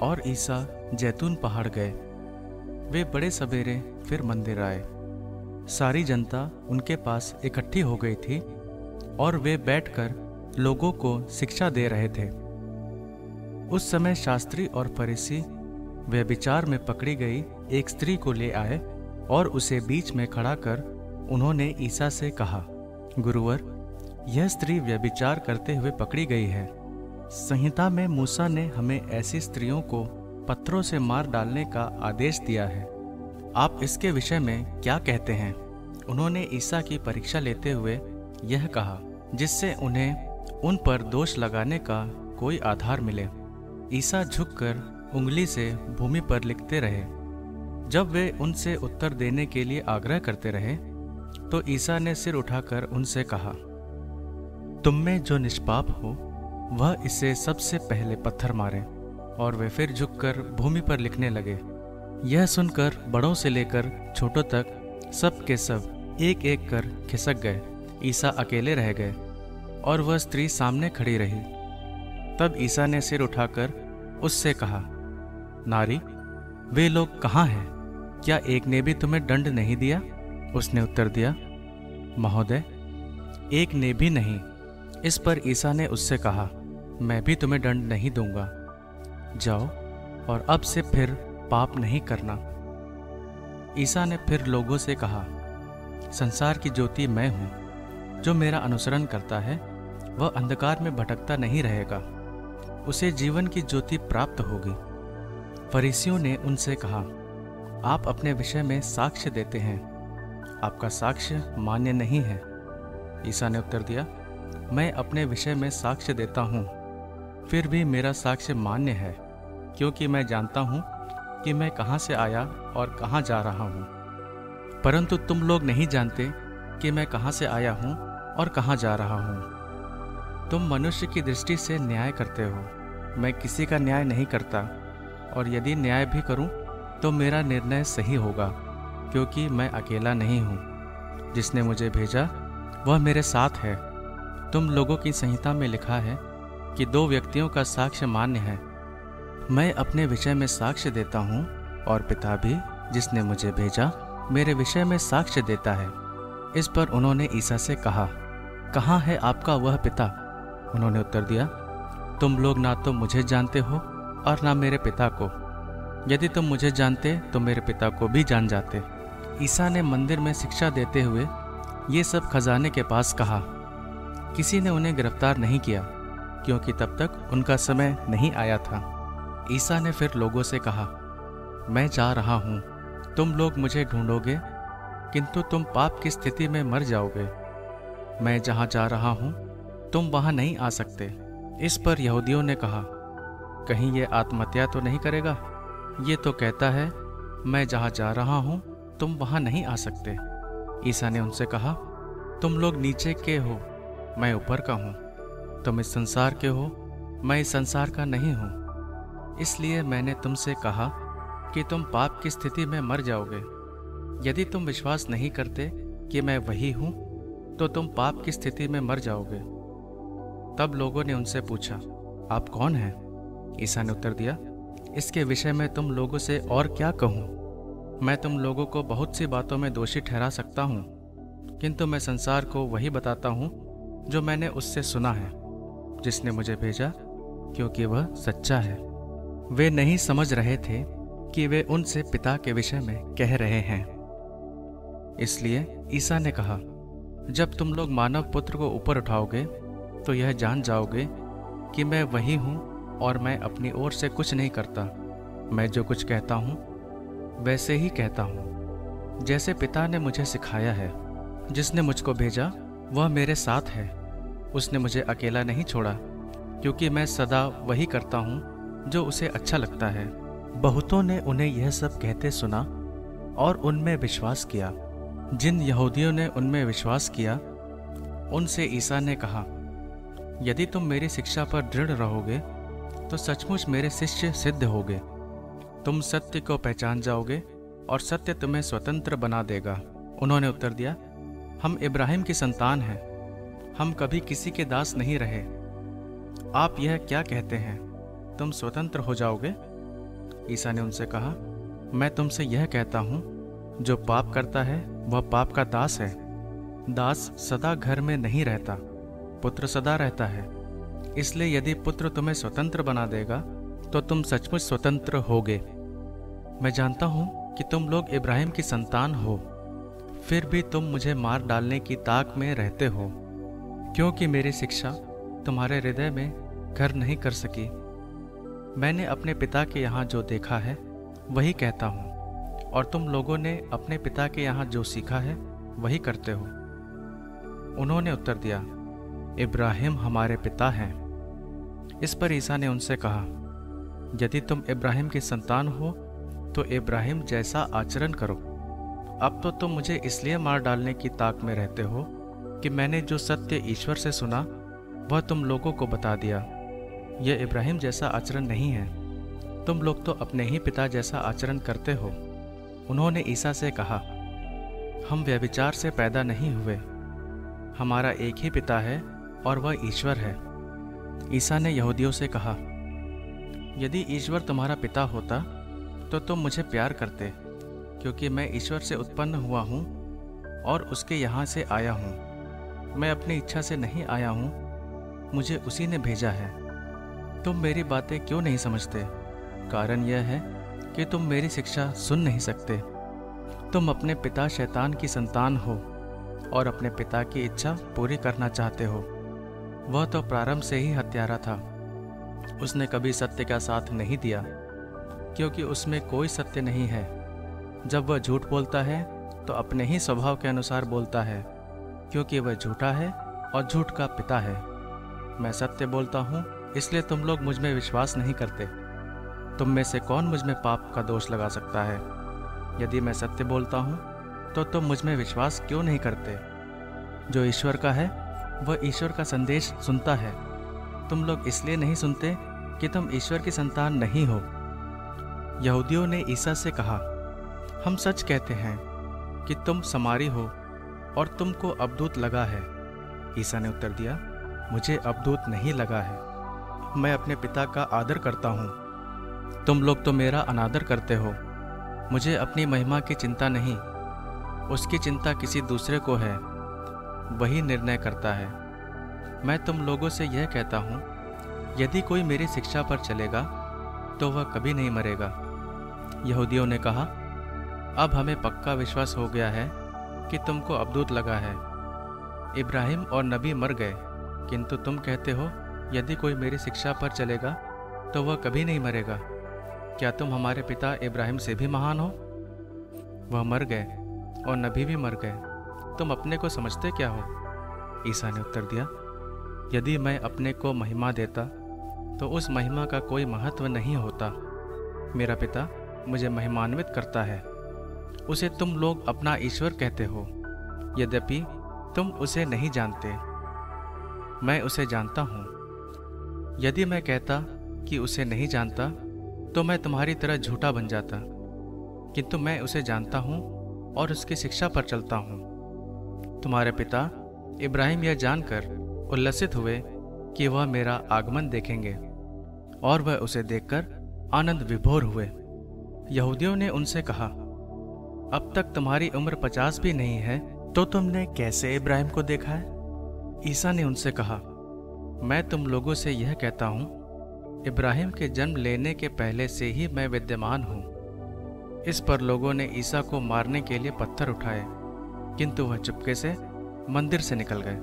और ईसा जैतून पहाड़ गए। वे बड़े सवेरे फिर मंदिर आए। सारी जनता उनके पास इकट्ठी हो गई थी और वे बैठकर लोगों को शिक्षा दे रहे थे। उस समय शास्त्री और फरीसी वे विचार में पकड़ी गई एक स्त्री को ले आए और उसे बीच में खड़ा कर उन्होंने ईसा से कहा, गुरुवर, यह स्त्री व्यभिचार करते हुए पकड़ी गई है। संहिता में मूसा ने हमें ऐसी स्त्रियों को पत्थरों से मार डालने का आदेश दिया है। आप इसके विषय में क्या कहते हैं? उन्होंने ईसा की परीक्षा लेते हुए यह कहा, जिससे उन्हें उन पर दोष लगाने का कोई आधार मिले। ईसा झुककर उंगली से भूमि पर लिखते रहे। जब वे उनसे उत्तर देने के लिए आग्रह करते रहे तो ईसा ने सिर उठाकर उनसे कहा, तुम में जो निष्पाप हो वह इसे सबसे पहले पत्थर मारे और वे फिर झुककर भूमि पर लिखने लगे। यह सुनकर बड़ों से लेकर छोटों तक सब के सब एक एक कर खिसक गए। ईसा अकेले रह गए और वह स्त्री सामने खड़ी रही। तब ईसा ने सिर उठाकर उससे कहा, नारी, वे लोग कहाँ हैं? क्या एक ने भी तुम्हें दंड नहीं दिया? उसने उत्तर दिया, महोदय, एक ने भी नहीं। इस पर ईसा ने उससे कहा मैं भी तुम्हें दंड नहीं दूँगा। जाओ और अब से फिर पाप नहीं करना। ईसा ने फिर लोगों से कहा, संसार की ज्योति मैं हूँ, जो मेरा अनुसरण करता है, वह अंधकार में भटकता नहीं रहेगा। उसे जीवन की ज्योति प्राप्त होगी। फरीसियों ने उनसे कहा, आप अपने विषय में साक्ष्य देते हैं। आपका साक्ष्य मान्य नहीं है। ईसा ने उत्तर दिया, मैं अपने विषय में साक्ष्य देता हूँ। फिर भी मेरा साक्ष्य मान्य है, क्योंकि मैं जानता हूँ कि मैं कहाँ से आया और कहाँ जा रहा हूँ। परंतु तुम लोग नहीं जानते कि मैं कहाँ से आया हूँ और कहाँ जा रहा हूँ। तुम मनुष्य की दृष्टि से न्याय करते हो। मैं किसी का न्याय नहीं करता, और यदि न्याय भी करूँ तो मेरा निर्णय सही होगा, क्योंकि मैं अकेला नहीं हूँ। जिसने मुझे भेजा, वह मेरे साथ है। तुम लोगों की संहिता में लिखा है कि दो व्यक्तियों का साक्ष्य मान्य है। मैं अपने विषय में साक्ष्य देता हूँ और पिता भी, जिसने मुझे भेजा, मेरे विषय में साक्ष्य देता है। इस पर उन्होंने ईसा से कहा, कहाँ है आपका वह पिता? उन्होंने उत्तर दिया, तुम लोग ना तो मुझे जानते हो और ना मेरे पिता को। यदि तुम मुझे जानते तो मेरे पिता को भी जान जाते। ईसा ने मंदिर में शिक्षा देते हुए ये सब खजाने के पास कहा। किसी ने उन्हें गिरफ़्तार नहीं किया। क्योंकि तब तक उनका समय नहीं आया था। ईसा ने फिर लोगों से कहा, मैं जा रहा हूँ। तुम लोग मुझे ढूंढोगे, किंतु तुम पाप की स्थिति में मर जाओगे। मैं जहाँ जा रहा हूँ, तुम वहाँ नहीं आ सकते। इस पर यहूदियों ने कहा, कहीं ये आत्महत्या तो नहीं करेगा? ये तो कहता है, मैं जहाँ जा रहा हूँ, तुम वहाँ नहीं आ सकते। ईसा ने उनसे कहा, तुम लोग नीचे के हो, मैं ऊपर का हूँ। तुम इस संसार के हो, मैं इस संसार का नहीं हूँ। इसलिए मैंने तुमसे कहा कि तुम पाप की स्थिति में मर जाओगे। यदि तुम विश्वास नहीं करते कि मैं वही हूँ तो तुम पाप की स्थिति में मर जाओगे। तब लोगों ने उनसे पूछा, आप कौन हैं? ईसा ने उत्तर दिया, इसके विषय में तुम लोगों से और क्या कहूँ? मैं तुम लोगों को बहुत सी बातों में दोषी ठहरा सकता हूँ, किंतु मैं संसार को वही बताता हूँ, जो मैंने उससे सुना है। जिसने मुझे भेजा, क्योंकि वह सच्चा है। वे नहीं समझ रहे थे कि वे उनसे पिता के विषय में कह रहे हैं। इसलिए ईसा ने कहा, जब तुम लोग मानव पुत्र को ऊपर उठाओगे तो यह जान जाओगे कि मैं वही हूँ और मैं अपनी ओर से कुछ नहीं करता। मैं जो कुछ कहता हूँ, वैसे ही कहता हूँ। जैसे पिता ने मुझे सिखाया है, जिसने मुझको भेजा, वह मेरे साथ है। उसने मुझे अकेला नहीं छोड़ा, क्योंकि मैं सदा वही करता हूँ जो उसे अच्छा लगता है। बहुतों ने उन्हें यह सब कहते सुना और उनमें विश्वास किया। जिन यहूदियों ने उनमें विश्वास किया, उनसे ईसा ने कहा, यदि तुम मेरी शिक्षा पर दृढ़ रहोगे तो सचमुच मेरे शिष्य सिद्ध होगे। तुम सत्य को पहचान जाओगे और सत्य तुम्हें स्वतंत्र बना देगा। उन्होंने उत्तर दिया, हम इब्राहिम की संतान हैं। हम कभी किसी के दास नहीं रहे। आप यह क्या कहते हैं? तुम स्वतंत्र हो जाओगे? ईसा ने उनसे कहा, मैं तुमसे यह कहता हूँ, जो पाप करता है, वह पाप का दास है। दास सदा घर में नहीं रहता, पुत्र सदा रहता है। इसलिए यदि पुत्र तुम्हें स्वतंत्र बना देगा तो तुम सचमुच स्वतंत्र होगे। मैं जानता हूँ कि तुम लोग इब्राहिम की संतान हो, फिर भी तुम मुझे मार डालने की ताक में रहते हो। क्योंकि मेरी शिक्षा तुम्हारे हृदय में घर नहीं कर सकी। मैंने अपने पिता के यहाँ जो देखा है, वही कहता हूँ। और तुम लोगों ने अपने पिता के यहाँ जो सीखा है, वही करते हो। उन्होंने उत्तर दिया, इब्राहिम हमारे पिता हैं। इस पर ईसा ने उनसे कहा, यदि तुम इब्राहिम की संतान हो तो इब्राहिम जैसा आचरण करो। अब तो तुम मुझे इसलिए मार डालने की ताक में रहते हो कि मैंने जो सत्य ईश्वर से सुना, वह तुम लोगों को बता दिया। यह इब्राहिम जैसा आचरण नहीं है। तुम लोग तो अपने ही पिता जैसा आचरण करते हो। उन्होंने ईसा से कहा, हम व्यविचार से पैदा नहीं हुए। हमारा एक ही पिता है और वह ईश्वर है। ईसा ने यहूदियों से कहा, यदि ईश्वर तुम्हारा पिता होता तो तुम मुझे प्यार करते, क्योंकि मैं ईश्वर से उत्पन्न हुआ हूँ और उसके यहाँ से आया हूँ। मैं अपनी इच्छा से नहीं आया हूँ। मुझे उसी ने भेजा है। तुम मेरी बातें क्यों नहीं समझते? कारण यह है कि तुम मेरी शिक्षा सुन नहीं सकते। तुम अपने पिता शैतान की संतान हो और अपने पिता की इच्छा पूरी करना चाहते हो। वह तो प्रारंभ से ही हत्यारा था। उसने कभी सत्य का साथ नहीं दिया, क्योंकि उसमें कोई सत्य नहीं है। जब वह झूठ बोलता है तो अपने ही स्वभाव के अनुसार बोलता है। क्योंकि वह झूठा है और झूठ का पिता है। मैं सत्य बोलता हूँ, इसलिए तुम लोग मुझमें विश्वास नहीं करते। तुम में से कौन मुझमें पाप का दोष लगा सकता है? यदि मैं सत्य बोलता हूँ तो तुम मुझमें विश्वास क्यों नहीं करते? जो ईश्वर का है, वह ईश्वर का संदेश सुनता है। तुम लोग इसलिए नहीं सुनते कि तुम ईश्वर की संतान नहीं हो। यहूदियों ने ईसा से कहा, हम सच कहते हैं कि तुम समारी हो और तुमको अबदूत लगा है। ईसा ने उत्तर दिया, मुझे अबदूत नहीं लगा है। मैं अपने पिता का आदर करता हूँ। तुम लोग तो मेरा अनादर करते हो। मुझे अपनी महिमा की चिंता नहीं। उसकी चिंता किसी दूसरे को है। वही निर्णय करता है। मैं तुम लोगों से यह कहता हूँ, यदि कोई मेरी शिक्षा पर चलेगा तो वह कभी नहीं मरेगा। यहूदियों ने कहा, अब हमें पक्का विश्वास हो गया है कि तुमको अबदूत लगा है। इब्राहिम और नबी मर गए, किंतु तुम कहते हो, यदि कोई मेरी शिक्षा पर चलेगा तो वह कभी नहीं मरेगा। क्या तुम हमारे पिता इब्राहिम से भी महान हो? वह मर गए और नबी भी मर गए। तुम अपने को समझते क्या हो? ईसा ने उत्तर दिया, यदि मैं अपने को महिमा देता तो उस महिमा का कोई महत्व नहीं होता। मेरा पिता मुझे महिमान्वित करता है। उसे तुम लोग अपना ईश्वर कहते हो। यद्यपि तुम उसे नहीं जानते, मैं उसे जानता हूँ। यदि मैं कहता कि उसे नहीं जानता तो मैं तुम्हारी तरह झूठा बन जाता, किंतु मैं उसे जानता हूँ और उसकी शिक्षा पर चलता हूँ। तुम्हारे पिता इब्राहिम यह जानकर उल्लसित हुए कि वह मेरा आगमन देखेंगे, और वह उसे देखकर आनंद विभोर हुए। यहूदियों ने उनसे कहा अब तक तुम्हारी उम्र पचास भी नहीं है तो तुमने कैसे इब्राहिम को देखा है? ईसा ने उनसे कहा, मैं तुम लोगों से यह कहता हूँ, इब्राहिम के जन्म लेने के पहले से ही मैं विद्यमान हूँ। इस पर लोगों ने ईसा को मारने के लिए पत्थर उठाए, किंतु वह चुपके से मंदिर से निकल गए।